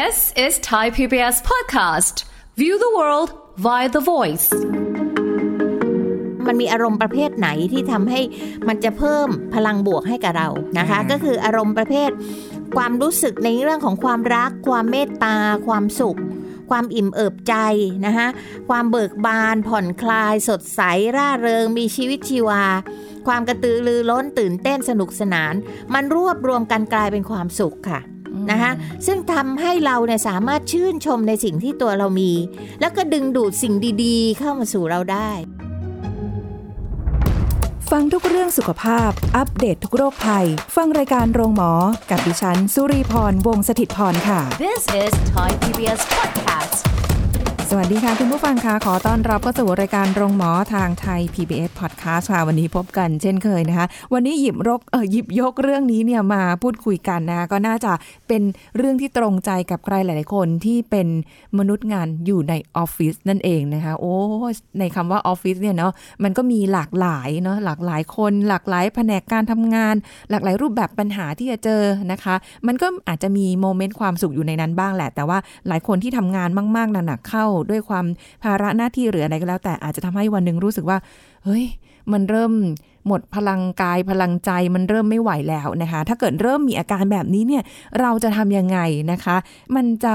This is Thai PBS podcast. View the world via the voice. มันมีอารมณ์ประเภทไหนที่ทำให้มันจะเพิ่มพลังบวกให้กับเรานะคะอ่าก็คืออารมณ์ประเภท ความรู้สึกในเรื่องของความรัก ความเมตตา ความสุข ความอิ่มเอิบใจนะคะความเบิกบานผ่อนคลาย สดใสร่าเริง มีชีวิตชีวาความกระตือรือร้นตื่นเต้นสนุกสนาน มันรวบรวมกันกลายเป็นความสุขค่ะ นะคะซึ่งทำให้เราเนี่ยสามารถชื่นชมในสิ่งที่ตัวเรามี แล้วก็ดึงดูดสิ่งดีๆ เข้ามาสู่เราได้ ฟังทุกเรื่องสุขภาพ อัปเดตททุกโรคภัย ฟังรายการโรงหมอ กับดิฉัน สุรีพรวงศิตพรค่ะ This is Thai PBS podcast. สวัสดีค่ะ คุณผู้ฟังคะขอต้อนรับเข้าสู่รายการโรงหมอทางไทย PBS Podcast ค่ะ วันนี้พบกันเช่นเคยนะคะ วันนี้หยิบรกเออหยิบยกเรื่องนี้เนี่ยมาพูดคุยกันนะคะก็น่าจะเป็นเรื่องที่ตรงใจกับใครหลาย ๆ คนที่เป็นมนุษย์งานอยู่ในออฟฟิศนั่นเองนะคะ โอ้ในคำว่าออฟฟิศเนี่ยเนาะมันก็มีหลากหลายเนาะหลากหลายคน หลากหลายแผนกการทำงาน หลากหลายรูปแบบปัญหาที่จะเจอนะคะ มันก็อาจจะมีโมเมนต์ความสุขอยู่ในนั้นบ้างแหละ แต่ว่าหลายคนที่ทำงานมาก ๆหนักๆเข้าด้วยความภาระหน้าที่หรืออะไรก็แล้ว แต่อาจจะทำให้วันหนึ่งรู้สึกว่า เฮ้ย มันเริ่มหมดพลังกายพลังใจมันเริ่มไม่ไหวแล้วนะคะ ถ้าเกิดเริ่มมีอาการแบบนี้เนี่ย เราจะทำยังไงนะคะ มันจะ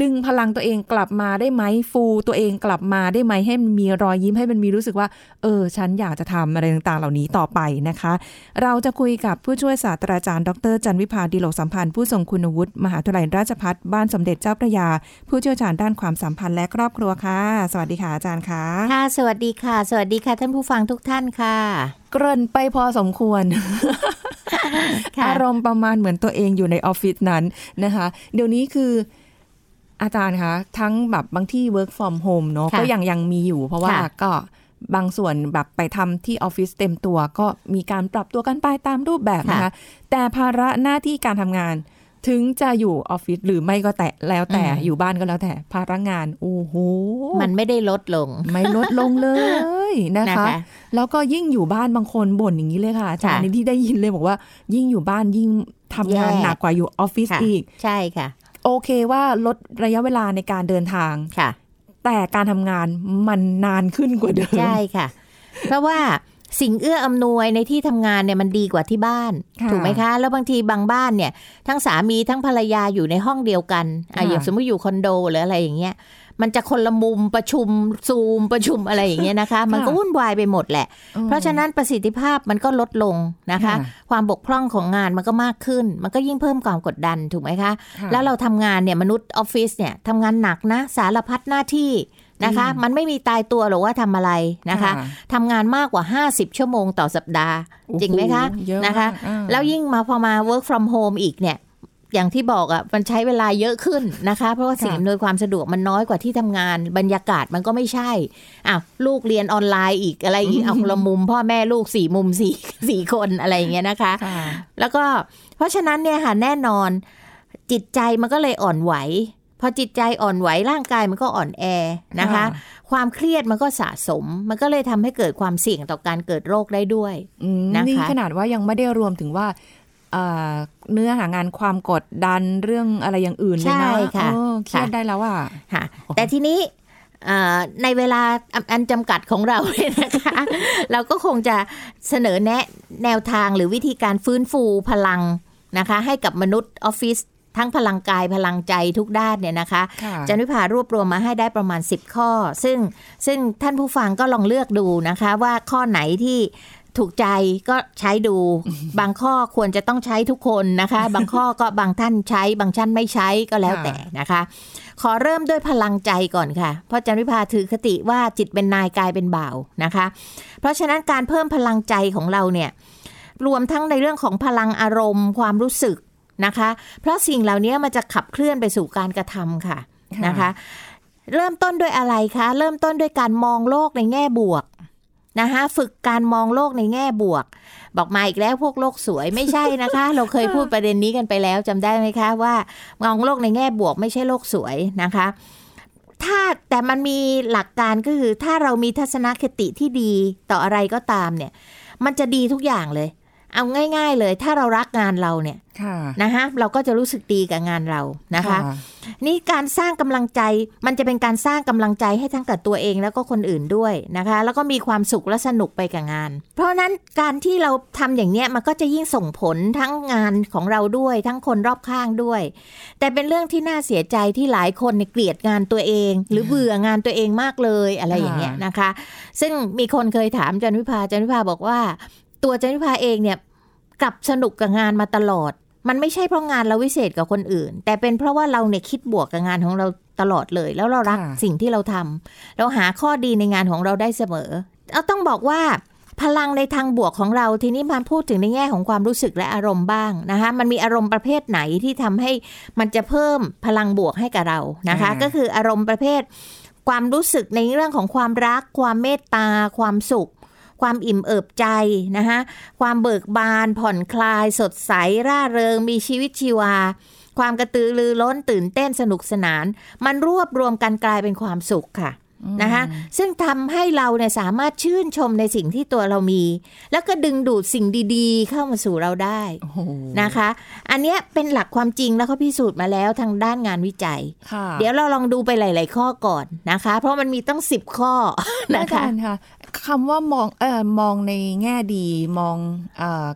ดึงพลังตัวเองกลับมาได้ไหมฟูตัวเองกลับมาได้ไหมให้มันมีรอยยิ้มให้มันมีรู้สึกว่า เออ ฉันอยากจะทำอะไรต่างๆ เหล่านี้ต่อไปนะคะ เราจะคุยกับผู้ช่วยศาสตราจารย์ ดรจันวิพาดีโลกสัมพันธ์ผู้ทรงคุณวุฒิมหาวิทยาลัยราชภัฏบ้านสมเด็จเจ้าพระยา ผู้เชี่ยวชาญด้านความสัมพันธ์และครอบครัวค่ะ สวัสดีค่ะอาจารย์ค่ะค่ะสวัสดีค่ะ สวัสดีค่ะ ท่านผู้ฟังทุกท่านค่ะเกริ่นไปพอสมควรค่ะอารมณ์ประมาณเหมือนตัวเองอยู่ในออฟฟิศนั้นนะคะ เดี๋ยวนี้คือ อาจารย์คะทั้งแบบบางที่ work from home เนอะค่ะก็ยังยังมีอยู่ เพราะว่าค่ะก็บางส่วนแบบไปทำที่ออฟฟิศเต็มตัว ก็มีการปรับตัวกันไปตามรูปแบบนะคะ แต่ภาระหน้าที่การทำงานถึงจะอยู่ออฟฟิศหรือไม่ก็แต่แล้วแต่อืมอยู่บ้านก็แล้วแต่ภาระงานโอ้โหมันไม่ได้ลดลง ไม่ลดลงเลยนะนะคะคะ แล้วก็ยิ่งอยู่บ้านบางคนบ่นอย่างนี้เลยค่ะอาจารย์ค่ะนี่ที่ได้ยินเลยบอกว่ายิ่งอยู่บ้านยิ่งทำงานแย่หนักกว่าอยู่ออฟฟิศค่ะอีก ใช่ค่ะ โอเคว่าลดระยะเวลาในการเดินทางค่ะ แต่การทำงานมันนานขึ้นกว่าเดิม ใช่ค่ะ เพราะว่าสิ่งเอื้ออำนวยในที่ทำงานเนี่ยมันดีกว่าที่บ้านค่ะถูกไหมคะ แล้วบางทีบางบ้านเนี่ย ทั้งสามีทั้งภรรยาอยู่ในห้องเดียวกันอะค่ะอย่างสมมติอยู่คอนโดหรืออะไรอย่างเงี้ย มันจะคนละมุมประชุมซูมประชุมอะไรอย่างเงี้ยนะคะ มันก็วุ่นวายไปหมดแหละ เพราะฉะนั้นประสิทธิภาพมันก็ลดลงนะคะค่ะความบกพร่องของงานมันก็มากขึ้น มันก็ยิ่งเพิ่มความกดดันถูกไหมคะค่ะแล้วเราทำงานเนี่ยมนุษย์ออฟฟิศเนี่ยทำงานหนักนะสารพัดหน้าที่นะคะมันไม่มีตายตัวหรอกว่าทำอะไรนะคะทำงานมากกว่า 50 ชั่วโมงต่อสัปดาห์โอ้โจริงไหมคะเยอมากนะคะอ่าแล้วยิ่งมาพอมา work from home อีกเนี่ย อย่างที่บอกอะ่ะมันใช้เวลาเยอะขึ้นนะคะ เพราะว่าสิ่งอำนวยความสะดวกมันน้อยกว่าที่ทำงาน บรรยากาศมันก็ไม่ใช่อ้าวลูกเรียนออนไลน์อีกอะไรอีกเอาคนละมุม พ่อแม่ลูกสี่มุมสี่สี่คนอะไรอย่างเงี้ยนะคะค่ะแล้วก็เพราะฉะนั้นเนี่ยค่ะแน่นอนจิตใจมันก็เลยอ่อนไหวพอจิตใจอ่อนไหวร่างกายมันก็อ่อนแอนะคะค่ะความเครียดมันก็สะสม มันก็เลยทำให้เกิดความเสี่ยงต่อการเกิดโรคได้ด้วยอืมนะคะนี่ขนาดว่ายังไม่ได้รวมถึงว่า เอ่อเนื้อหางานความกดดันเรื่องอะไรอย่างอื่นเลยนะใช่ค่ะเออเครียดค่ะได้แล้วอะค่ะแต่ทีนี้เอ่อในเวลาอันอันจำกัดของเราเนี่ยนะคะ เราก็คงจะเสนอแนะแนวทางหรือวิธีการฟื้นฟูพลังนะคะ ให้กับมนุษย์ออฟฟิศทั้งพลังกายพลังใจทุกด้านเนี่ยนะคะค่ะจันวิภารวบรวมมาให้ได้ประมาณ 10 ข้อ ซึ่งซึ่งท่านผู้ฟังก็ลองเลือกดูนะคะ ว่าข้อไหนที่ ถูกใจก็ใช้ดู บางข้อควรจะต้องใช้ทุกคนนะคะ บางข้อก็บางท่านใช้ บางท่านไม่ใช้ก็แล้วแต่นะคะ ขอเริ่มด้วยพลังใจก่อนค่ะ เพราะจันวิภาถือคติว่าจิตเป็นนายกายเป็นบ่าวนะคะ เพราะฉะนั้นการเพิ่มพลังใจของเราเนี่ยรวมทั้งในเรื่องของพลังอารมณ์ ความรู้สึกนะคะ เพราะสิ่งเหล่านี้มันจะขับเคลื่อนไปสู่การกระทำค่ะค่ะนะคะ เริ่มต้นด้วยอะไรคะ เริ่มต้นด้วยการมองโลกในแง่บวก นะคะฝึกการมองโลกในแง่บวก บอกมาอีกแล้วพวกโลกสวยไม่ใช่นะคะ เราเคยพูดประเด็นนี้กันไปแล้วจำได้ไหมคะว่ามองโลกในแง่บวกไม่ใช่โลกสวยนะคะ ถ้าแต่มันมีหลักการก็คือถ้าเรามีทัศนคติที่ดีต่ออะไรก็ตามเนี่ย มันจะดีทุกอย่างเลย เอาง่าย ๆ เลยถ้าเรารักงานเราเนี่ยค่ะนะคะเราก็จะรู้สึกดีกับงานเรานะคะ นี่การสร้างกำลังใจมันจะเป็นการสร้างกำลังใจให้ทั้งกับตัวเองแล้วก็คนอื่นด้วยนะคะ แล้วก็มีความสุขและสนุกไปกับงาน เพราะฉะนั้นการที่เราทำอย่างเนี้ยมันก็จะยิ่งส่งผลทั้งงานของเราด้วย ทั้งคนรอบข้างด้วย แต่เป็นเรื่องที่น่าเสียใจที่หลายคนเนี่ยเกลียดงานตัวเอง หรือเบื่องานตัวเองมากเลยอะไรอย่างเงี้ยนะคะ ซึ่งมีคนเคยถามจันวิพาจันวิพาบอกว่า ตัวจันวิพาเองเนี่ยกลับสนุกกับงานมาตลอด มันไม่ใช่เพราะงานเราวิเศษกับคนอื่น แต่เป็นเพราะว่าเราเนี่ยคิดบวกกับงานของเราตลอดเลย แล้วเรารักค่ะสิ่งที่เราทำเราหาข้อดีในงานของเราได้เสมอเอาต้องบอกว่าพลังในทางบวกของเราทีนี้มาพูดถึงในแง่ของความรู้สึกและอารมณ์บ้างนะคะ มันมีอารมณ์ประเภทไหนที่ทำให้มันจะเพิ่มพลังบวกให้กับเรานะคะ ก็คืออารมณ์ประเภท ความรู้สึกในเรื่องของความรัก ความเมตตา ความสุข ความอิ่มเอิบใจนะคะความเบิกบานผ่อนคลาย สดใส ร่าเริง มีชีวิตชีวา ความกระตือรือร้นตื่นเต้นสนุกสนาน มันรวบรวมกันกลายเป็นความสุขค่ะนะคะซึ่งทำให้เราเนี่ยสามารถชื่นชมในสิ่งที่ตัวเรามี แล้วก็ดึงดูดสิ่งดีๆ เข้ามาสู่เราได้โอ้โหนะคะ อันเนี้ยเป็นหลักความจริงแล้วเขาพิสูจน์มาแล้วทางด้านงานวิจัยค่ะเดี๋ยวเราลองดูไปหลาย ๆ ข้อก่อนนะคะ เพราะมันมีตั้งสิบข้อนะนะคะคะค่ะ คำว่ามองเอ่อมองในแง่ดีมองเอ่อ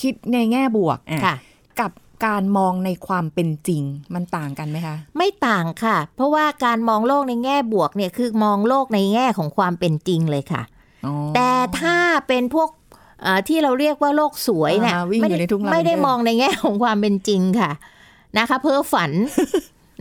คิดในแง่บวกอะค่ะ กับการมองในความเป็นจริงมันต่างกันไหมคะ ไม่ต่างค่ะ เพราะว่าการมองโลกในแง่บวกเนี่ยคือมองโลกในแง่ของความเป็นจริงเลยค่ะ อ๋อ แต่ถ้าเป็นพวกเอ่อที่เราเรียกว่าโลกสวยเนี่ยอ่าวิ่งอยู่ในทุ่งลาเวนเดอร์ ไม่ได้มองในแง่ของความเป็นจริงค่ะนะคะ เพ้อฝัน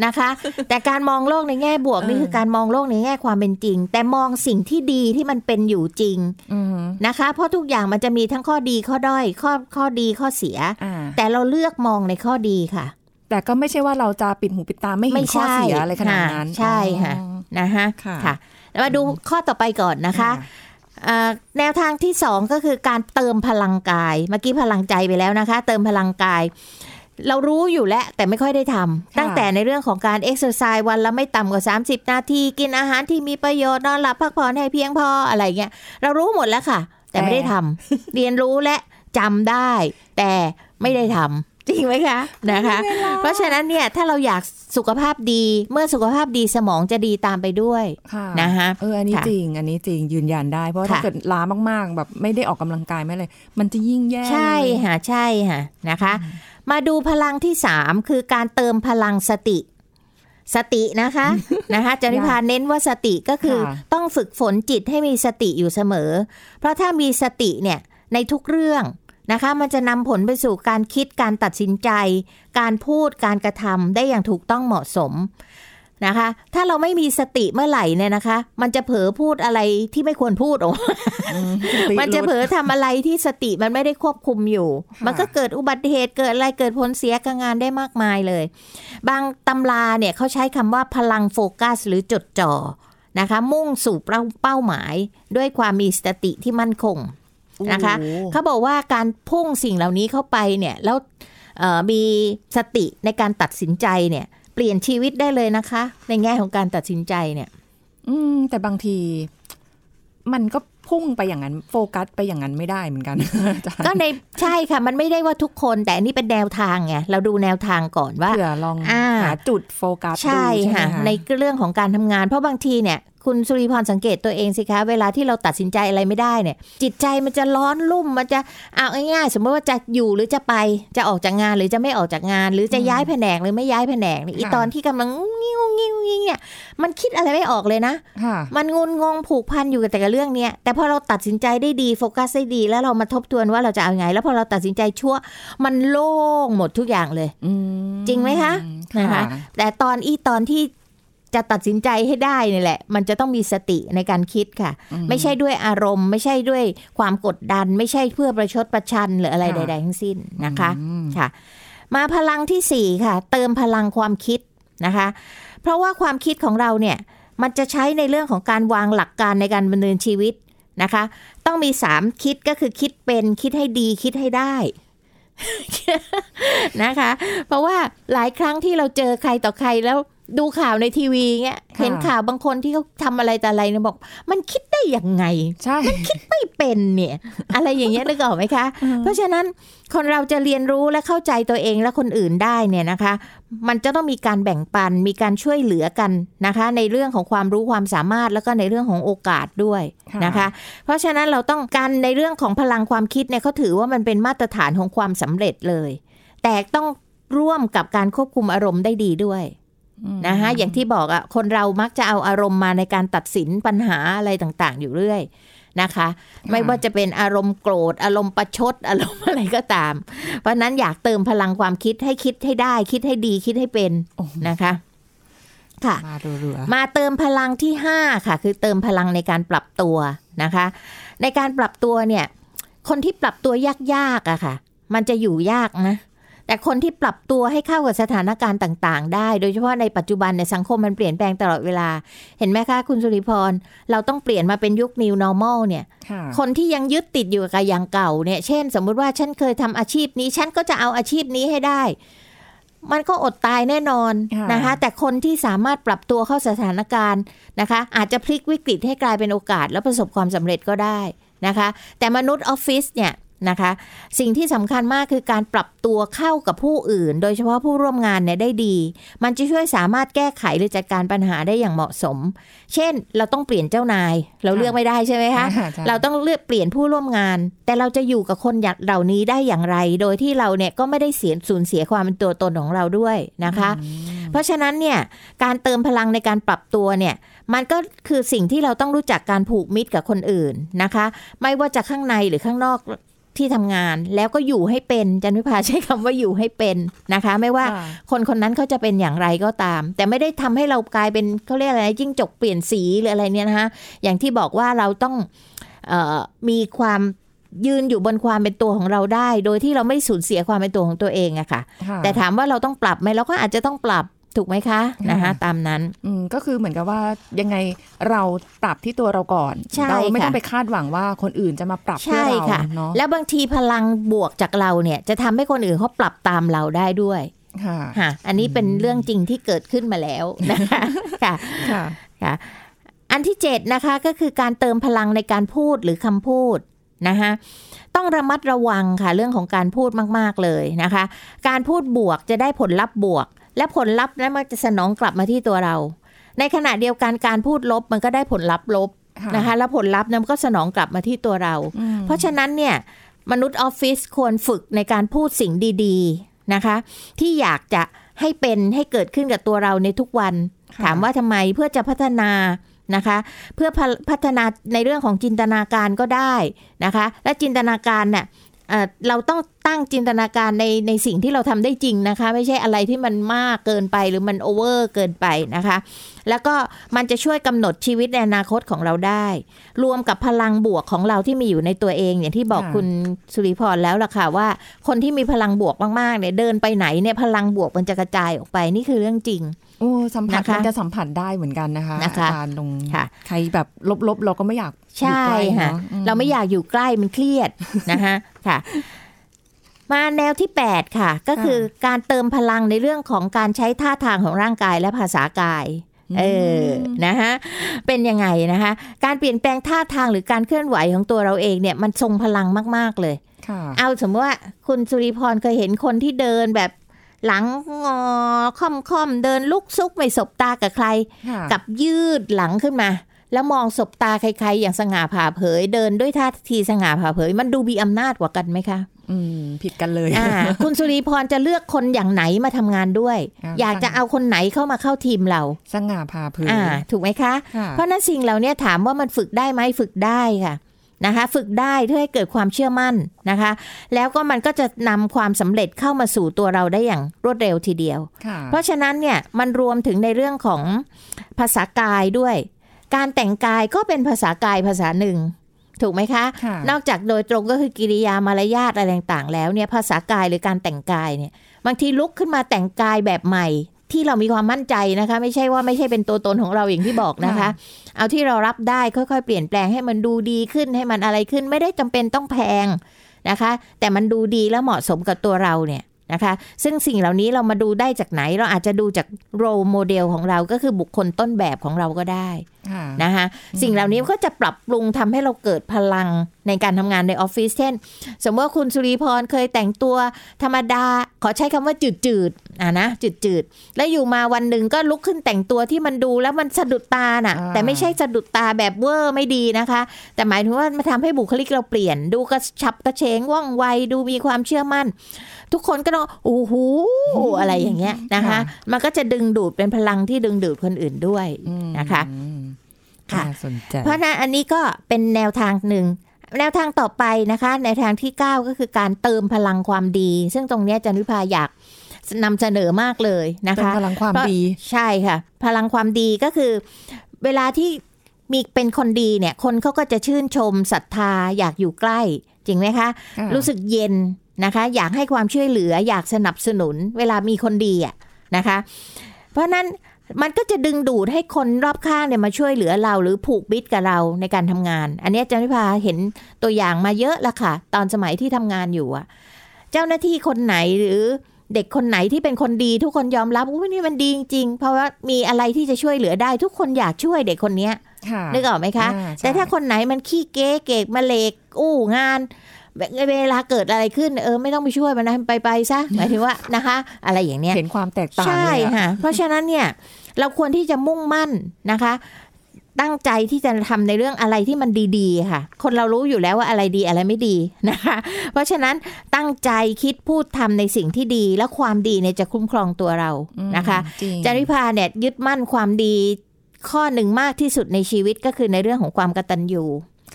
นะคะ แต่การมองโลกในแง่บวกนี่คือการมองโลกในแง่ความเป็นจริง แต่มองสิ่งที่ดีที่มันเป็นอยู่จริงอือฮึนะคะ เพราะทุกอย่างมันจะมีทั้งข้อดีข้อด้อยข้อข้อดีข้อเสียอ่าแต่เราเลือกมองในข้อดีค่ะ แต่ก็ไม่ใช่ว่าเราจะปิดหูปิดตาไม่เห็ไม่นข้อใช่เสียอะไรขนาดนั้นค่ะใช่ค่ะอ๋อนะคะค่ะค่ะแล้วมาดูข้อต่อไปก่อนนะคะเอ่อแนวทางที่สองก็คือการเติมพลังกาย เมื่อกี้พลังใจไปแล้วนะคะ เติมพลังกาย เรารู้อยู่แล้วแต่ไม่ค่อยได้ทำตั้งแต่ในเรื่องของการเอ็กซ์ไซส์วันละไม่ต่ำกว่า 30 นาที กินอาหารที่มีประโยชน์นอนหลับพักผ่อนให้เพียงพออะไรเงี้ยเรารู้หมดแล้วค่ะ แต่ไม่ได้ทำเรียนรู้และจำได้ แต่ไม่ได้ทำจริงไหมคะนะคะ เพราะฉะนั้นเนี่ยถ้าเราอยากสุขภาพดีเมื่อสุขภาพดีสมองจะดีตามไปด้วยค่ะนะคะเอออันนี้ค่ะจริง อันนี้จริงยืนยันได้ เพราะว่าค่ะถ้าเกิดล้ามากๆ แบบไม่ได้ออกกำลังกายไม่เลย มันจะยิ่งแย่ใช่เลยค่ะใช่ค่ะนะคะ มาดูพลังที่สามคือการเติมพลังสติ สตินะคะนะคะจาริพาเน้นว่าสติก็คือค่ะต้องฝึกฝนจิตให้มีสติอยู่เสมอ เพราะถ้ามีสติเนี่ยในทุกเรื่องนะคะ มันจะนำผลไปสู่การคิดการตัดสินใจ การพูดการกระทำได้อย่างถูกต้องเหมาะสม นะคะ ถ้าเราไม่มีสติเมื่อไหร่เนี่ยนะคะ มันจะเผลอพูดอะไรที่ไม่ควรพูดออกมาอืมสติมันจะหลุดเผลอทำอะไรที่สติมันไม่ได้ควบคุมอยู่ค่ะมันก็เกิดอุบัติเหตุเกิดอะไรเกิดผลเสียกับงานได้มากมายเลย บางตำราเนี่ยเขาใช้คำว่าพลังโฟกัสหรือจดจ่อนะคะ มุ่งสู่เป้าเป้าหมายด้วยความมีสติที่มั่นคงนะคะโอ้โหเขาบอกว่าการพุ่งสิ่งเหล่านี้เข้าไปเนี่ยแล้วเอ่อมีสติในการตัดสินใจเนี่ย เปลี่ยนชีวิตได้เลยนะคะ ในแง่ของการตัดสินใจเนี่ย อืม แต่บางที มันก็พุ่งไปอย่างนั้น โฟกัสไปอย่างนั้นไม่ได้เหมือนกันอาจารย์ก็ในใช่ค่ะ มันไม่ได้ว่าทุกคนแต่อันนี่เป็นแนวทางไงเราดูแนวทางก่อนว่าเผื่อลองอ่าหาจุดโฟกัสดูใช่ใช่ไหมค่ะคะในเรื่องของการทำงาน เพราะบางทีเนี่ยคุณสุริพรสังเกตตัวเองสิคะ เวลาที่เราตัดสินใจอะไรไม่ได้เนี่ย จิตใจมันจะร้อนรุ่มมันจะเอาง่ายๆสมมติว่าจะอยู่หรือจะไปจะออกจากงานหรือจะไม่ออกจากงาน หรือจะย้ายแผนกหรือไม่ย้ายแผนกเนี่ยอีตอนที่กำลังงิ้วงิ้วงิ้วเนี่ยมันคิดอะไรไม่ออกเลยนะค่ะมันงุนงงผูกพันอยู่กับแต่กับเรื่องเนี้ยแต่พอเราตัดสินใจได้ดีโฟกัสได้ดี แล้วเรามาทบทวนว่าเราจะเอาไง แล้วพอเราตัดสินใจชั่ว มันโล่งหมดทุกอย่างเลยอืมจริงไหมคะนะคะ แต่ตอนอีตอนที่ จะตัดสินใจให้ได้นี่แหละ มันจะต้องมีสติในการคิดค่ะอืมไม่ใช่ด้วยอารมณ์ ไม่ใช่ด้วยความกดดัน ไม่ใช่เพื่อประชดประชันหรืออะไรค่ะใด ๆ ทั้งสิ้นนะคะอืมค่ะ มาพลังที่สี่ค่ะ เติมพลังความคิดนะคะ เพราะว่าความคิดของเราเนี่ยมันจะใช้ในเรื่องของการวางหลักการในการดำเนินชีวิตนะคะ ต้องมีสามคิดก็คือคิดเป็นคิดให้ดีคิดให้ได้นะคะ เพราะว่าหลายครั้งที่เราเจอใครต่อใครแล้ว ดูข่าวในทีวีเงี้ยค่ะเห็นข่าวบางคนที่เขาทำอะไรแต่อะไรเนี่ยบอก มันคิดได้ยังไงใช่ไม่เป็นเนี่ย อะไรอย่างเงี้ยนึกออกไหมคะ เพราะฉะนั้นคนเราจะเรียนรู้และเข้าใจตัวเองและคนอื่นได้เนี่ยนะคะ มันจะต้องมีการแบ่งปันมีการช่วยเหลือกันนะคะ ในเรื่องของความรู้ความสามารถแล้วก็ในเรื่องของโอกาสด้วยนะคะ เพราะฉะนั้นเราต้องการในเรื่องของพลังความคิดเนี่ยเขาถือว่ามันเป็นมาตรฐานของความสำเร็จเลย แต่ต้องร่วมกับการควบคุมอารมณ์ได้ดีด้วยอืม นะคะอย่างที่บอกอะคนเรามักจะเอาอารมณ์มาในการตัดสินปัญหาอะไรต่างๆ อยู่เรื่อยนะคะ ไม่ว่าจะเป็นอารมณ์โกรธ อารมณ์ประชด อารมณ์อะไรก็ตาม เพราะฉะนั้นอยากเติมพลังความคิดให้คิดให้ได้ คิดให้ดีคิดให้เป็นนะคะค่ะมาเรือมาเติมพลังที่5ค่ะ คือเติมพลังในการปรับตัวนะคะ ในการปรับตัวเนี่ย คนที่ปรับตัวยากๆอะค่ะ มันจะอยู่ยากนะ แต่คนที่ปรับตัวให้เข้ากับสถานการณ์ต่างๆ ได้ โดยเฉพาะในปัจจุบันในยสังคมมันเปลี่ยนแปลงตลอดเวลา เห็นไหมคะคุณสุริพร เราต้องเปลี่ยนมาเป็นยุค new normal เนี่ยๆค่ะคนที่ยังยึดติดอยู่กับอย่างเก่าเนี่ย เช่น สมมุติว่าฉันเคยทำอาชีพนี้ ฉันก็จะเอาอาชีพนี้ให้ได้ มันก็อดตายแน่นอนค่ะนะคะ แต่คนที่สามารถปรับตัวเข้าสถานการณ์นะคะ อาจจะพลิกวิกฤตให้กลายเป็นโอกาส และประสบความสำเร็จก็ได้นะคะ แต่มนุษย์ออฟฟิศเนี่ย นะคะ สิ่งที่สำคัญมากคือการปรับตัวเข้ากับผู้อื่น โดยเฉพาะผู้ร่วมงานเนี่ยได้ดี มันจะช่วยสามารถแก้ไขหรือจัดการปัญหาได้อย่างเหมาะสม เช่น เราต้องเปลี่ยนเจ้านาย เราเลือกไม่ได้ใช่ไหมคะใช่เราต้องเลือกเปลี่ยนผู้ร่วมงาน แต่เราจะอยู่กับคนอย่างเหล่านี้ได้อย่างไร โดยที่เราเนี่ยก็ไม่ได้เสียสูญเสียความเป็นตัวตนของเราด้วยนะคะ เพราะฉะนั้นเนี่ยการเติมพลังในการปรับตัวเนี่ยมันก็คือสิ่งที่เราต้องรู้จักการผูกมิตรกับคนอื่นนะคะ ไม่ว่าจะข้างในหรือข้างนอก ที่ทำงานแล้วก็อยู่ให้เป็นจันวิภาใช้คำว่าอยู่ให้เป็นนะคะ ไม่ว่าค่ะคนคนนั้นเขาจะเป็นอย่างไรก็ตาม แต่ไม่ได้ทำให้เรากลายเป็นเขาเรียกอะไรจิ้งจกเปลี่ยนสีหรืออะไรเนี่ยนะคะอย่างที่บอกว่าเราต้องเออมีความยืนอยู่บนความเป็นตัวของเราได้ โดยที่เราไม่สูญเสียความเป็นตัวของตัวเองอะค่ะค่ะแต่ถามว่าเราต้องปรับไหมเราก็อาจจะต้องปรับ ถูกไหมคะนะคะค่ะตามนั้นอืมก็คือเหมือนกับว่ายังไงเราปรับที่ตัวเราก่อนใช่เราไม่ค่ะต้องไปคาดหวังว่าคนอื่นจะมาปรับเพื่อใช่เราค่ะเนาะแล้วบางทีพลังบวกจากเราเนี่ยจะทำให้คนอื่นเขาปรับตามเราได้ด้วยค่ะค่ะอันนี้เป็นเรื่องจริงที่เกิดขึ้นมาแล้วนะคะค่ะค่ะค่ะอันที่เจ็ดนะคะก็คือการเติมพลังในการพูดหรือคำพูดนะคะต้องระมัดระวังค่ะเรื่องของการพูดมาก ๆ เลยนะคะ การพูดบวกจะได้ผลลัพธ์บวก และผลลัพธ์นั้นมันจะสนองกลับมาที่ตัวเรา ในขณะเดียวกันการพูดลบมันก็ได้ผลลัพธ์ลบค่ะนะคะแล้วผลลัพธ์นั้นก็สนองกลับมาที่ตัวเราอืมเพราะฉะนั้นเนี่ยมนุษย์ออฟฟิศควรฝึกในการพูดสิ่งดีๆนะคะ ที่อยากจะให้เป็นให้เกิดขึ้นกับตัวเราในทุกวันค่ะถามว่าทำไมเพื่อจะพัฒนานะคะ เพื่อพะพัฒนาในเรื่องของจินตนาการก็ได้นะคะ และจินตนาการเนี่ย เอ่อเราต้องตั้งจินตนาการในในสิ่งที่เราทำได้จริงนะคะ ไม่ใช่อะไรที่มันมากเกินไปหรือมันโอเวอร์เกินไปนะคะ แล้วก็มันจะช่วยกำหนดชีวิตในอนาคตของเราได้ รวมกับพลังบวกของเราที่มีอยู่ในตัวเอง อย่างที่บอกค่ะคุณสุริพรแล้วล่ะค่ะว่า คนที่มีพลังบวกมากๆเนี่ยเดินไปไหนเนี่ยพลังบวกมันจะกระจายออกไปนี่คือเรื่องจริง โอ้สัมผัสนะคะมันจะสัมผัสได้เหมือนกันนะคะนะคะอาจารย์ตรงค่ะใครแบบลบๆ เราก็ไม่อยากอยู่ใช่ใกล้ค่ะเนอะเราไม่อยากอยู่ใกล้มันเครียดนะคะค่ะ มาแนวที่ 8 ค่ะ ก็คือการเติมพลังในเรื่องของการใช้ท่าทางของร่างกายและภาษากายเออ นะคะเป็นยังไงนะคะ การเปลี่ยนแปลงท่าทางหรือการเคลื่อนไหวของตัวเราเองเนี่ยมันทรงพลังมาก ๆ เลยค่ะเอาสมมติว่าคุณสุริพรเคยเห็นคนที่เดินแบบ หลังงอค่อมค่อมๆเดินลุกซุกไม่สบตากับใครค่ะกับยืดหลังขึ้นมา แล้วมองสบตาใครๆ อย่างสง่าผ่าเผย เดินด้วยท่าทีสง่าผ่าเผย มันดูมีอำนาจกว่ากันไหมคะอืมผิดกันเลยอ่าคุณสุริพรจะเลือกคนอย่างไหนมาทำงานด้วยอ่าอยากจะเอาคนไหนเข้ามาเข้าทีมเรา สง่าพาเผยอ่าถูกไหมคะค่ะเพราะฉะนั้นสิ่งเหล่านี้ถามว่ามันฝึกได้ไหมฝึกได้ค่ะ นะคะ ฝึกได้เพื่อให้เกิดความเชื่อมั่นนะคะ แล้วก็มันก็จะนำความสำเร็จเข้ามาสู่ตัวเราได้อย่างรวดเร็วทีเดียวค่ะเพราะฉะนั้นเนี่ยมันรวมถึงในเรื่องของภาษากายด้วย การแต่งกายก็เป็นภาษากายภาษาหนึ่งถูกไหมคะค่ะนอกจากโดยตรงก็คือกิริยามารยาทอะไรต่างๆ แล้วเนี่ยภาษากายหรือการแต่งกายเนี่ยบางทีลุกขึ้นมาแต่งกายแบบใหม่ ที่เรามีความมั่นใจนะคะ ไม่ใช่ว่าไม่ใช่เป็นตัวตนของเราอย่างที่บอกนะคะค่ะเอาที่เรารับได้ค่อยๆ เปลี่ยนแปลงให้มันดูดีขึ้นให้มันอะไรขึ้น ไม่ได้จำเป็นต้องแพงนะคะ แต่มันดูดีและเหมาะสมกับตัวเราเนี่ยนะคะซึ่งสิ่งเหล่านี้เรามาดูได้จากไหน เราอาจจะดูจากโรโมเดลของเราก็คือบุคคลต้นแบบของเราก็ได้ค่ะนะคะสิ่งเหล่านี้ก็จะปรับปรุงทำให้เราเกิดพลังในการทำงานในออฟฟิศเช่น สมมติว่าคุณสุริพรเคยแต่งตัวธรรมดา ขอใช้คำว่าจืดจืดๆอะนะจืดจืดๆแล้วอยู่มาวันหนึ่งก็ลุกขึ้นแต่งตัวที่มันดูแล้วมันสะดุดตาน่ะอ่าแต่ไม่ใช่สะดุดตาแบบเวอร์ไม่ดีนะคะ แต่หมายถึงว่ามันทำให้บุคลิกเราเปลี่ยน ดูกระฉับกระเฉงว่องไวดูมีความเชื่อมั่น ทุกคนก็ต้องโอ้โหอะไรอย่างเงี้ยนะคะ มันก็จะดึงดูดเป็นพลังที่ดึงดูดคนอื่นด้วยอืมนะคะอืม ค่ะน่าสนใจเพราะฉะนั้นอันนี้ก็เป็นแนวทางหนึ่งแนวทางต่อไปนะคะในทางที่ 9 ก็คือการเติมพลังความดี ซึ่งตรงเนี้ยจันวิภาอยากนำเสนอมากเลยนะเป็นคะพลังความเพราะดีใช่ค่ะ พลังความดีก็คือ เวลาที่มีเป็นคนดีเนี่ย คนเขาก็จะชื่นชมศรัทธาอยากอยู่ใกล้ จริงไหมคะค่ะรู้สึกเย็นนะคะ อยากให้ความช่วยเหลืออยากสนับสนุน เวลามีคนดีอะนะคะ เพราะฉะนั้น มันก็จะดึงดูดให้คนรอบข้างเนี่ยมาช่วยเหลือเราหรือผูกมิตรกับเราในการทำงาน อันเนี้ยจันวิภาเห็นตัวอย่างมาเยอะละค่ะ ตอนสมัยที่ทำงานอยู่อะเจ้าหน้าที่คนไหนหรือเด็กคนไหนที่เป็นคนดีทุกคนยอมรับว่านี่มันดีจริงๆเพราะว่ามีอะไรที่จะช่วยเหลือได้ทุกคนอยากช่วยเด็กคนเนี้ยค่ะนึกออกไหมคะอ่าใช่แต่ถ้าคนไหนมันขี้เก๊เกกมาเลกอู้งานเวลาเกิดอะไรขึ้นเออไม่ต้องไปช่วยมันนะไปไปๆซะหมายถึงว่านะคะ อะไรอย่างเนี้ยเห็นความแตกต่างใช่เลยอะค่ะเพราะฉะนั้นเนี่ย เราควรที่จะมุ่งมั่นนะคะ ตั้งใจที่จะทำในเรื่องอะไรที่มันดีๆ ค่ะ คนเรารู้อยู่แล้วว่าอะไรดีอะไรไม่ดีนะคะ เพราะฉะนั้นตั้งใจคิดพูดทำในสิ่งที่ดี และความดีเนี่ยจะคุ้มครองตัวเรานะคะจริงจาริพาเนี่ยยึดมั่นความดีข้อหนึ่งมากที่สุดในชีวิตก็คือในเรื่องของความกตัญญู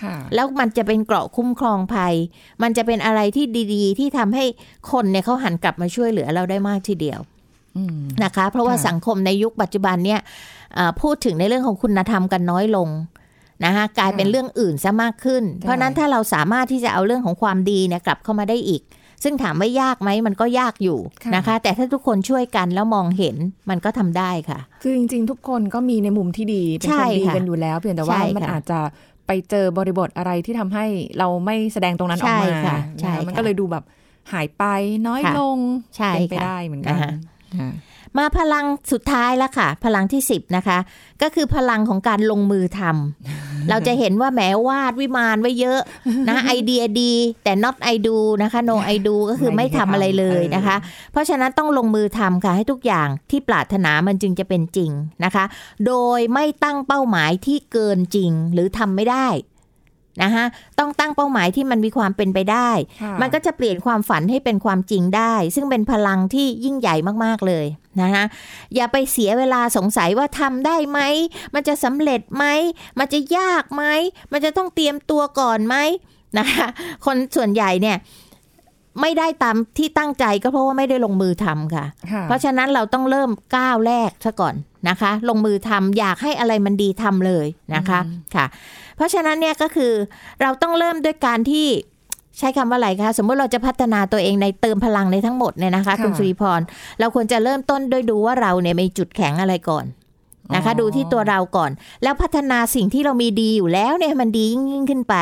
ค่ะแล้วมันจะเป็นเกราะคุ้มครองภัย มันจะเป็นอะไรที่ดี ๆ ที่ทำให้คนเนี่ยเขาหันกลับมาช่วยเหลือเราได้มากทีเดียวอืม นะคะ เพราะว่าค่ะสังคมในยุคปัจจุบันเนี่ยเอ่อพูดถึงในเรื่องของคุณธรรมกันน้อยลงนะคะกลายเป็นเรื่องอื่นซะมากขึ้น เพราะฉะนั้นถ้าเราสามารถที่จะเอาเรื่องของความดีเนี่ยกลับเข้ามาได้อีก ซึ่งถามว่ายากไหมมันก็ยากอยู่นะคะ แต่ถ้าทุกคนช่วยกันแล้วมองเห็นมันก็ทำได้ค่ะ คือจริง ๆ ทุกคนก็มีในมุมที่ดีเป็นใช่คนดีค่ะกันอยู่แล้วเพียงแต่ว่าใช่มันค่ะอาจจะไปเจอบริบทอะไรที่ทำให้เราไม่แสดงตรงนั้นออกใช่มาค่ะใช่นะคะมันค่ะก็เลยดูแบบหายไปน้อยค่ะลงใช่เป็นไปค่ะได้เหมือนกันนะคะค่ะ มาพลังสุดท้ายแล้วค่ะ พลังที่10นะคะ ก็คือพลังของการลงมือทำเราจะเห็นว่าแหมวาดวิมานไว้เยอะนะไอเดียดี แต่ not I do นะคะ no I do ก็คือไม่ไม่ได้ทำอะไรเลยทำนะคะ เพราะฉะนั้นต้องลงมือทำค่ะ ให้ทุกอย่างที่ปรารถนามันจึงจะเป็นจริงนะคะ โดยไม่ตั้งเป้าหมายที่เกินจริงหรือทำไม่ได้ นะคะต้องตั้งเป้าหมายที่มันมีความเป็นไปได้ค่ะมันก็จะเปลี่ยนความฝันให้เป็นความจริงได้ ซึ่งเป็นพลังที่ยิ่งใหญ่มากๆเลยนะคะอย่าไปเสียเวลาสงสัยว่าทำได้ไหม มันจะสำเร็จไหม มันจะยากไหม มันจะต้องเตรียมตัวก่อนไหมนะคะคนส่วนใหญ่เนี่ย ไม่ได้ตามที่ตั้งใจก็เพราะว่าไม่ได้ลงมือทำค่ะค่ะ เพราะฉะนั้นเราต้องเริ่มก้าวแรกซะก่อนนะคะ ลงมือทำอยากให้อะไรมันดีทำเลยนะคะค่ะ เพราะฉะนั้นเนี่ยก็คือเราต้องเริ่มด้วยการที่ใช้คำว่าอะไรคะสมมติเราจะพัฒนาตัวเองในเติมพลังในทั้งหมดเนี่ยนะคะค่ะคุณสุริพร เราควรจะเริ่มต้นด้วยดูว่าเราเนี่ยมีจุดแข็งอะไรก่อนนะคะอ๋อดูที่ตัวเราก่อน แล้วพัฒนาสิ่งที่เรามีดีอยู่แล้วเนี่ยให้มันดียิ่งยิ่งขึ้นไป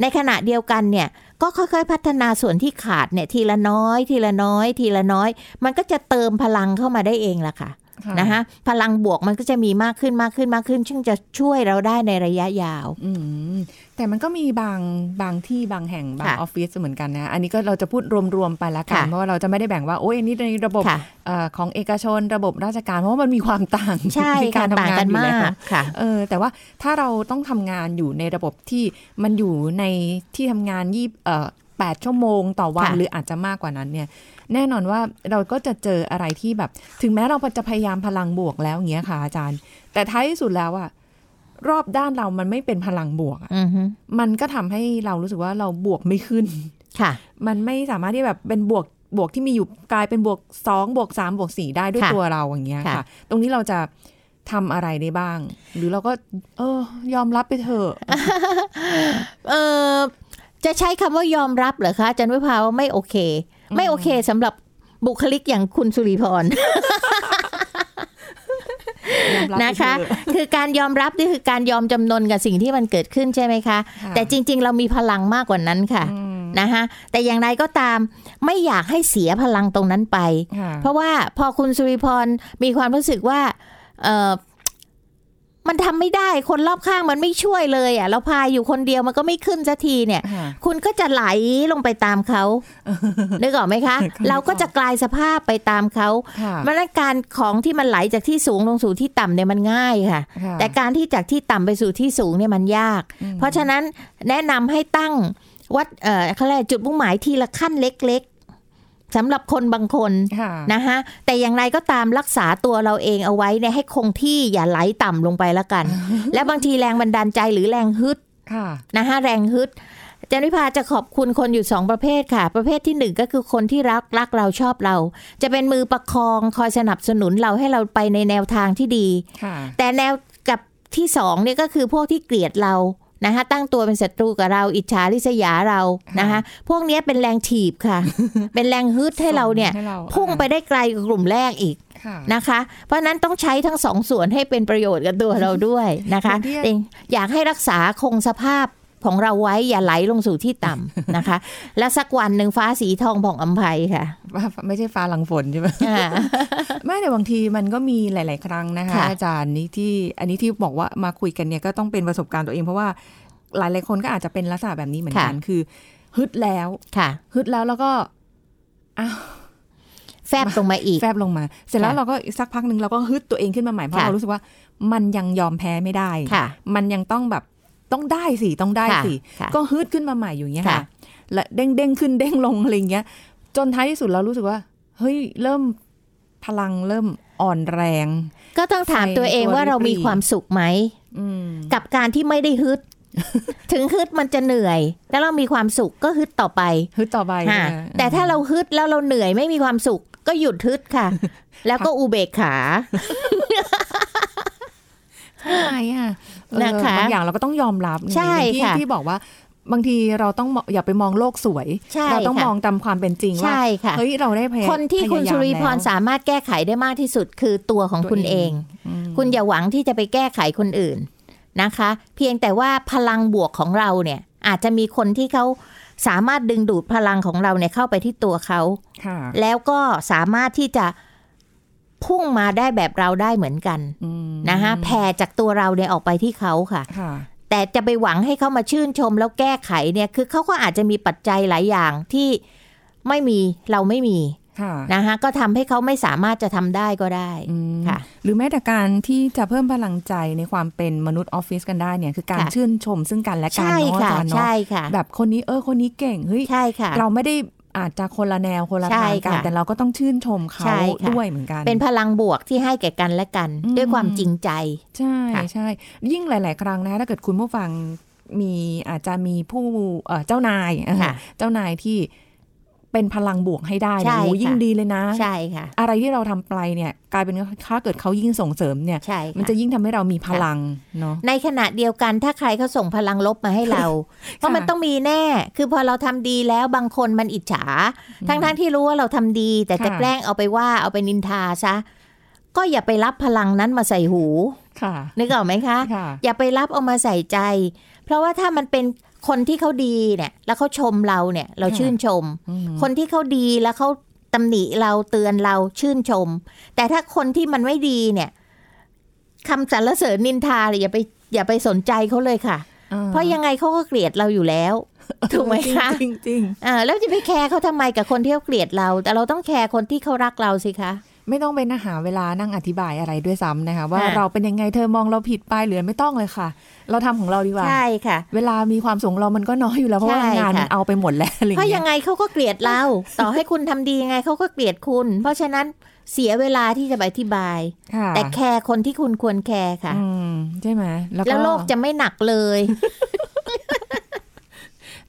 ในขณะเดียวกันเนี่ย ก็ค่อยๆ พัฒนาส่วนที่ขาดเนี่ยทีละน้อย ทีละน้อย ทีละน้อย มันก็จะเติมพลังเข้ามาได้เองล่ะค่ะค่ะนะคะพลังบวกมันก็จะมีมากขึ้นมากขึ้นมากขึ้น ซึ่งจะช่วยเราได้ในระยะยาวอืม แต่มันก็มีบางบางที่บางแห่งบางค่ะออฟฟิศเหมือนกันนะ อันนี้ก็เราจะพูดรวมๆไปละกันค่ะเพราะว่าเราจะไม่ได้แบ่งว่า โอ้ยอันนี้ในระบบค่ะเอ่อของเอกชนระบบราชการ เพราะว่ามันมีความต่างใช่ในค่ะการทำต่างงานกันอยู่มาแล้วกค่ะเออแต่ว่าถ้าเราต้องทำงานอยู่ในระบบที่มันอยู่ในที่ทำงานยี่เอ่อแปดชั่วโมงต่อวันค่ะหรืออาจจะมากกว่านั้นเนี่ยแน่นอนว่าเราก็จะเจออะไรที่แบบ ถึงแม้เราจะพยายามพลังบวกแล้วอย่างเงี้ยค่ะอาจารย์ แต่ท้ายที่สุดแล้วอะ รอบด้านเรามันไม่เป็นพลังบวกอะอือฮึมันก็ทำให้เรารู้สึกว่าเราบวกไม่ขึ้น ค่ะ มันไม่สามารถที่แบบเป็นบวกบวกที่มีอยู่กลายเป็นบวกสองบวกสามบวกสี่ได้ด้วยค่ะตัวเราอย่างเงี้ยค่ะค่ะตรงนี้เราจะทำอะไรได้บ้าง หรือเราก็ เออยอมรับไปเถอะเออจะใช้คำว่ายอมรับเหรอคะอาจันวิภาว่าไม่โอเค ไม่โอเคสำหรับบุคลิกอย่างคุณสุริพรยอมรับไป นะคะเถอะคือการยอมรับนี่คือการยอมจำนนกับสิ่งที่มันเกิดขึ้นใช่ไหมคะค่ะแต่จริง ๆ เรามีพลังมากกว่านั้นค่ะอืมนะคะแต่อย่างไรก็ตามไม่อยากให้เสียพลังตรงนั้นไปค่ะเพราะว่าพอคุณสุริพรมีความรู้สึกว่าเออ มันทำไม่ได้คนรอบข้างมันไม่ช่วยเลยอะเราพายอยู่คนเดียวมันก็ไม่ขึ้นสักทีเนี่ยค่ะคุณก็จะไหลลงไปตามเขานึกออกไหมคะนึกออกเราก็จะกลายสภาพไปตามเขาค่ะมันนการของที่มันไหลจากที่สูงลงสู่ที่ต่ำเนี่ยมันง่ายค่ะค่ะแต่การที่จากที่ต่ำไปสู่ที่สูงเนี่ยมันยากอืมเพราะฉะนั้นแนะนำให้ตั้งวัดเอ่อเขาเรียกจุดมุ่งหมายทีละขั้นเล็ก ๆ สำหรับคนบางคนค่ะนะคะแต่อย่างไรก็ตามรักษาตัวเราเองเอาไว้เนี่ยให้คงที่อย่าไหลต่ำลงไปละกัน และบางทีแรงบันดาลใจหรือแรงฮึดค่ะนะคะแรงฮึดอาจารย์วิภาจะขอบคุณคนอยู่สองประเภทค่ะ ประเภทที่หนึ่งก็คือคนที่รักรักเราชอบเรา จะเป็นมือประคองคอยสนับสนุนเราให้เราไปในแนวทางที่ดีค่ะแต่แนวกับที่สองเนี่ยก็คือพวกที่เกลียดเรา นะคะตั้งตัวเป็นศัตรูกับเราอิจฉาริษยาเรานะคะพวกเนี้ยเป็นแรงถีบค่ะ เป็นแรงฮึดให้เราเนี่ยให้เราพุ่งไปได้ไกลกว่ากลุ่มแรกอีกค่ะนะคะ เพราะฉะนั้นต้องใช้ทั้งสองส่วนให้เป็นประโยชน์กับตัวเราด้วยนะคะ อย่างที่แต่อยากให้รักษาคงสภาพ ของเราไว้อย่าไหลลงสู่ที่ต่ำนะคะ และสักวันหนึ่งฟ้าสีทองผ่องอำไพค่ะว่าไม่ใช่ฟ้าหลังฝนใช่ไหมอ่าไม่แต่บางทีมันก็มีหลาย ๆ ครั้งนะคะค่ะอาจารย์นี่ที่อันนี้ที่บอกว่ามาคุยกันเนี่ยก็ต้องเป็นประสบการณ์ตัวเองเพราะว่าหลาย ๆ คนก็อาจจะเป็นลักษณะแบบนี้เหมือนกันคือ ฮึดแล้วค่ะฮึดแล้วแล้วก็อ้าวแฟบลงมาอีก แฟบลงมา เสร็จแล้วค่ะเราก็อีกสักพักหนึ่งเราก็ฮึดตัวเองขึ้นมาใหม่เพราะค่ะเรารู้สึกว่า มันยังยอมแพ้ไม่ได้ค่ะมันยังต้องแบบ ต้องได้สิต้องได้ค่ะสิค่ะก็ฮึดขึ้นมาใหม่อยู่อย่างเงี้ยค่ะค่ะและเด้งเด้งขึ้นเด้งลงอะไรอย่างเงี้ย จนท้ายที่สุดเรารู้สึกว่า เฮ้ยเริ่มพลังเริ่มอ่อนแรง ก็ต้องถามตัวเองว่าเรามีความสุขไหมอืมกับการที่ไม่ได้ฮึด ถึงฮึดมันจะเหนื่อยแล้วเรามีความสุขก็ฮึดต่อไป ฮึดต่อไปค่ะนะแต่ถ้าเราฮึดแล้วเราเหนื่อยไม่มีความสุขก็หยุดฮึดค่ะ แล้วก็อุเบกขา ใช่อะเออนะคะบางอย่างเราก็ต้องยอมรับไงใช่อย่างที่ค่ะที่บอกว่าบางทีเราต้องมองอย่าไปมองโลกสวยใช่เราต้องค่ะมองตามความเป็นจริงว่าใช่ค่ะเฮ้ยเราได้พยายามคนที่คุณพยายามสุริพรแล้วสามารถแก้ไขได้มากที่สุดคือตัวของตัวคุณเอเองงอืมคุณอย่าหวังที่จะไปแก้ไขคนอื่นนะคะ เพียงแต่ว่าพลังบวกของเราเนี่ยอาจจะมีคนที่เขาสามารถดึงดูดพลังของเราเนี่ยเข้าไปที่ตัวเขาค่ะแล้วก็สามารถที่จะ พุ่งมาได้แบบเราได้เหมือนกันอืมนะคะแผ่จากตัวเราเนี่ยออกไปที่เขาค่ะค่ะแต่จะไปหวังให้เขามาชื่นชมแล้วแก้ไขเนี่ยคือเขาก็อาจจะมีปัจจัยหลายอย่างที่ไม่มีเราไม่มีค่ะนะคะก็ทำให้เขาไม่สามารถจะทำได้ก็ได้อืมค่ะ หรือแม้แต่การที่จะเพิ่มพลังใจในความเป็นมนุษย์ออฟฟิศกันได้เนี่ยคือการค่ะชื่นชมซึ่งกันและกันใช่เนาะอาค่ะจารย์เนาะใช่ค่ะแบบคนนี้เออคนนี้เก่งเฮ้ยใช่ค่ะเราไม่ได้ อาจจะคนละแนวคนละใช่ทางกันค่ะแต่เราก็ต้องชื่นชมเขาใช่ค่ะด้วยเหมือนกัน เป็นพลังบวกที่ให้แก่กันและกันอืมด้วยความจริงใจ ใช่ค่ะใช่ยิ่งหลาย ๆ ครั้งนะถ้าเกิดคุณผู้ฟังมีอาจจะมีผู้เอ่อเจ้านายเออค่ะเจ้านายที่ เป็นพลังบวกให้ได้ใช่เนี่ยโอ้ค่ะยิ่งดีเลยนะ ใช่ค่ะ อะไรที่เราทำไปเนี่ยกลายเป็นว่าถ้าเกิดเขายิ่งส่งเสริมเนี่ยใช่มันค่ะจะยิ่งทำให้เรามีพลังเนาะในขณะเดียวกันถ้าใครเขาส่งพลังลบมาให้เรา เพราะมันต้องมีแน่ คือพอเราทำดีแล้วบางคนมันอิจฉา ทั้งๆที่รู้ว่าเราทำดี แต่จะค่ะแกล้งเอาไปว่าเอาไปนินทาซะก็อย่าไปรับพลังนั้นมาใส่หูค่ะนึกออกไหมคะค่ะอย่าไปรับเอามาใส่ใจ เพราะว่าถ้ามันเป็น คนที่เขาดีเนี่ย แล้วเขาชมเราเนี่ย เราค่ะชื่นชมอืมคนที่เขาดีแล้วเขาตำหนิเราเตือนเราชื่นชม แต่ถ้าคนที่มันไม่ดีเนี่ยคำสรรเสริญนินทาเนี่ยอย่าไปอย่าไปสนใจเขาเลยค่ะอ่าเพราะยังไงเขาก็เกลียดเราอยู่แล้วถูกไหมคะจริงจริงอ่าแล้วจะไปแคร์เขาทำไมกับคนที่เขาเกเกลียดเรา แต่เราต้องแคร์คนที่เขารักเราสิคะๆ ไม่ต้องเป็นหาเวลานั่งอธิบายอะไรด้วยซ้ำนะคะ ว่าค่ะเราเป็นยังไงเธอมองเราผิดไปหรือไม่ต้องเลยค่ะ เราทำของเราดีกว่าใช่ค่ะ เวลามีความสุขเรามันก็น้อยอยู่แล้วเพราะว่าใช่งานค่ะมันเอาไปหมดแล้วอะไรเพราะเงี้ยังไงเขาก็เกลียดเรา ต่อให้คุณทำดียังไงเขาก็เกลียดคุณ เพราะฉะนั้นเสียเวลาที่จะไปอธิบายค่ะแต่แคร์คนที่คุณควรแคร์ค่ะอืมใช่ไหมแล้วก็แล้วโลกจะไม่หนักเลย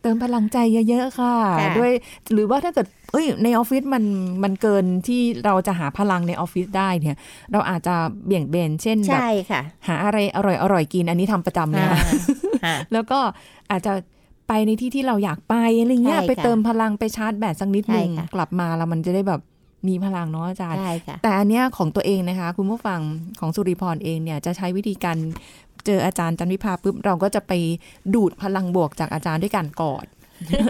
เติมพลังใจเยอะๆค่ะค่ะ ด้วยหรือว่าถ้าเกิดเอ้ยในออฟฟิศมันมันเกินที่เราจะหาพลังในออฟฟิศได้เนี่ย เราอาจจะเบี่ยงเบนเช่นแบบใช่ค่ะหาอะไรอร่อยอร่อยๆกินอันนี้ทำประจำนะคะอ่าแล้วก็อาจจะไปในที่ที่เราอยากไปอะไรเงี้ยใช่ค่ะไปเติมพลังไปชาร์จแบตสักนิดหนึ่งใช่ค่ะกลับมาแล้วมันจะได้แบบ มีพลังเนาะอาจารย์ ใช่ค่ะ แต่อันเนี้ยของตัวเองนะคะ คุณผู้ฟังของสุริพรเองเนี่ยจะใช้วิธีการเจออาจารย์จันวิภาปุ๊บเราก็จะไปดูดพลังบวกจากอาจารย์ด้วยการกอด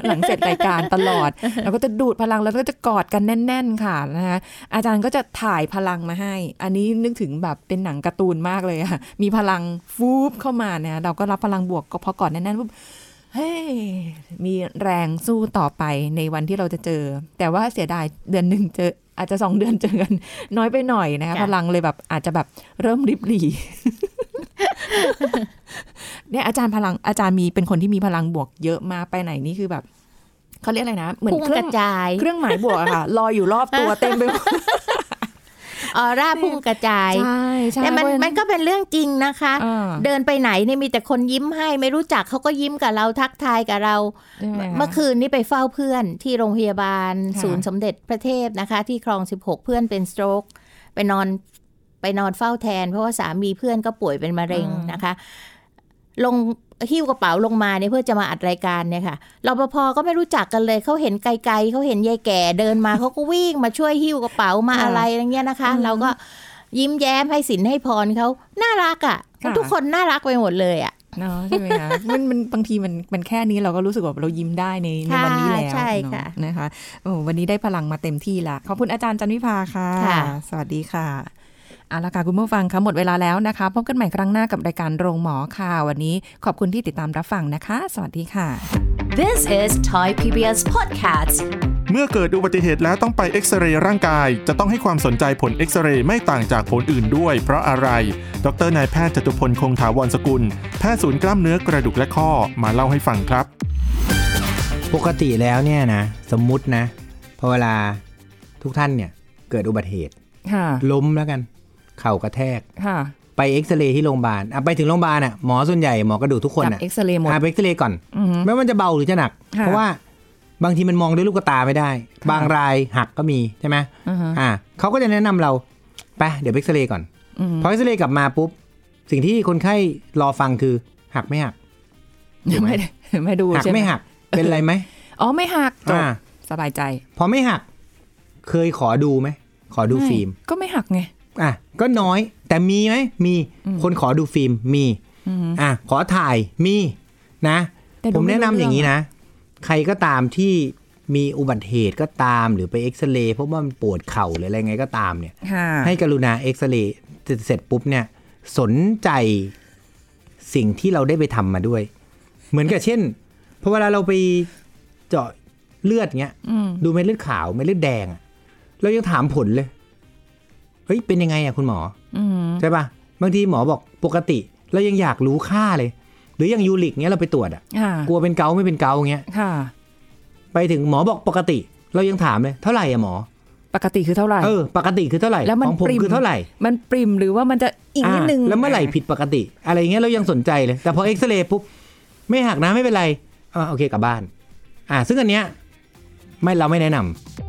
หลังเสร็จรายการตลอดเราก็จะดูดพลังแล้วก็จะกอดกันแน่น ๆ ค่ะนะคะอาจารย์ก็จะถ่ายพลังมาให้ อันนี้นึกถึงแบบเป็นหนังการ์ตูนมากเลยอะมีพลังฟูบเข้ามาเนี่ยเราก็รับพลังบวกก็พอกอดแน่นๆปุ๊บ เฮ้ยมีแรงสู้ต่อไปในวันที่เราจะเจอ แต่ว่าเสียดายเดือนหนึ่งเจอ อาจจะสองเดือนเจอกันน้อยไปหน่อยนะคะจ้ะพลังเลยแบบอาจจะแบบเริ่มริบหรี่เนี่ยอาจารย์พลังอาจารย์มีเป็นคนที่มีพลังบวกเยอะมากไปไหนนี่คือแบบเขาเรียกอะไรนะ เหมือนพุ่งเครื่กองระจาย เครื่องหมายบวกอะค่ะลอยอยู่รอบตัวเต็มไปหมด ออร่าพุ่งกระจายใช่ใช่แต่มันเพราะมันก็เป็นเรื่องจริงนะคะอ่าเดินไปไหนเนี่ยมีแต่คนยิ้มให้ไม่รู้จักเขาก็ยิ้มกับเราทักทายกับเราใช่ไหคะเมื่อคืนนี้ไปเฝ้าเพื่อนที่โรงพยาบาลค่ะศูนย์สมเด็จพระเทพนะคะ ที่คลอง 16 เพื่อนเป็นสโตรกไปนอนไปนอนเฝ้าแทน เพราะว่าสามีเพื่อนก็ป่วยเป็นมะเร็งนะคะ ลงหิ้วกระเป๋าลงมาเนี่ยเพื่อจะมาอัดรายการเนี่ยค่ะรปภก็ไม่รู้จักกันเลยเขาเห็นไกลๆเขาเห็นยายแก่เดินมาเขาก็วิ่งมาช่วยหิ้วกระเป๋ามาอะไรอย่างเงี้ยนะคะ เราก็ยิ้มแย้มให้สินให้พรเขาน่ารักอะทุกคนน่ารักไปหมดเลยอะเนาะใช่ไหมคะมันมันบางทีมันมันแค่นี้เราก็รู้สึกว่าเรายิ้มได้ในในวันนี้แล้วใช่เนค่ะอะนะคะโอ้วันนี้ได้พลังมาเต็มที่ละขอบคุณอาจารย์จันวิภาค่ะค่ะสวัสดีค่ะ เอาละค่ะคุณผู้ฟังคะหมดเวลาแล้วนะคะ พบกันใหม่ครั้งหน้ากับรายการโรงหมอค่ะวันนี้ขอบคุณที่ติดตามรับฟังนะคะ สวัสดีค่ะ This is Thai PBS Podcast เมื่อเกิดอุบัติเหตุแล้วต้องไปเอ็กซเรย์ร่างกาย จะต้องให้ความสนใจผลเอ็กซเรย์ไม่ต่างจากผลอื่นด้วย เพราะอะไร ดรนายแพทย์จตุพลคงถาวรสกุล แพทย์ศูนย์กล้ามเนื้อกระดูกและข้อมาเล่าให้ฟังครับ ปกติแล้วเนี่ยนะ สมมุตินะพอเวลาทุกท่านเนี่ยเกิดอุบัติเหตุค่ะล้มแล้วกัน เข่ากระแทกค่ะไปเอ็กซเรย์ที่โรงพยาบาลอะไปถึงโรงพยาบาลอะหมอส่วนใหญ่หมอกระดูกทุกคนจับอะเอ็กซเรย์หมดอะไปเอ็กซเรย์ก่อนอือฮึไม่ว่ามันจะเบาหรือจะหนักค่ะเพราะว่าบางทีมันมองด้วยลูกตาไม่ได้ค่ะบางรายหักก็มีใช่ไหมอือฮะอ่าเขาก็จะแนะนำเราไปเดี๋ยวไปเอ็กซเรย์ก่อนอืมพอเอ็กซเรย์กลับมาปุ๊บ สิ่งที่คนไข้รอฟังคือหักไม่หักถูกไหมไม่ได้ไม่ดูหักใช่ไหมไม่หักเป็นไรไหมอ๋อไม่หักจบอ่าสบายใจ พอไม่หัก เคยขอดูไหมขอดูฟิล์ม ก็ไม่หักไงอะ ก็น้อย แต่มีไหมมีคนขอดูฟิล์มมีอืมอะขอถ่ายมีนะแต่ดูผมแนะนำไม่รู้อย่างนี้เรื่องนะ ใครก็ตามที่มีอุบัติเหตุก็ตามหรือไปเอ็กซเรย์เพราะว่ามันปวดเข่าหรืออะไรไงก็ตามเนี่ยค่ะให้กรุณาเอ็กซเรย์เสร็จปุ๊บเนี่ย สนใจสิ่งที่เราได้ไปทำมาด้วย เหมือนกับเช่นพอเวลาเราไปเจาะเลือดเงี้ยอืมดูเม็ดเลือดขาวเม็ดเลือดแดงอะเรายังถามผลเลย เฮ้ยเป็นยังไงอะคุณหมออืมใช่ปะบางทีหมอบอกปกติเรายังอยากรู้ค่าเลย หรืออย่างยูริกเนี้ยเราไปตรวจอะค่ะกลัวเป็นเกาต์ไม่เป็นเกาต์เงี้ยค่ะไปถึงหมอบอกปกติ เรายังถามเลยเท่าไหร่อะหมอ ปกติคือเท่าไหร่เออปกติคือเท่าไหร่แล้วมันของผมปริมคือเท่าไหร่ มันปริมหรือว่ามันจะอีกนิดนึงอ่าแล้วเมื่อไหร่ผิดปกติ อะไรเงี้ยเรายังสนใจเลย แต่พอเอ็กซเรย์ปุ๊บไม่หักนะไม่เป็นไรอ่าโอเคกลับบ้าน อ่า ซึ่งอันเนี้ยไม่เราไม่แนะนำ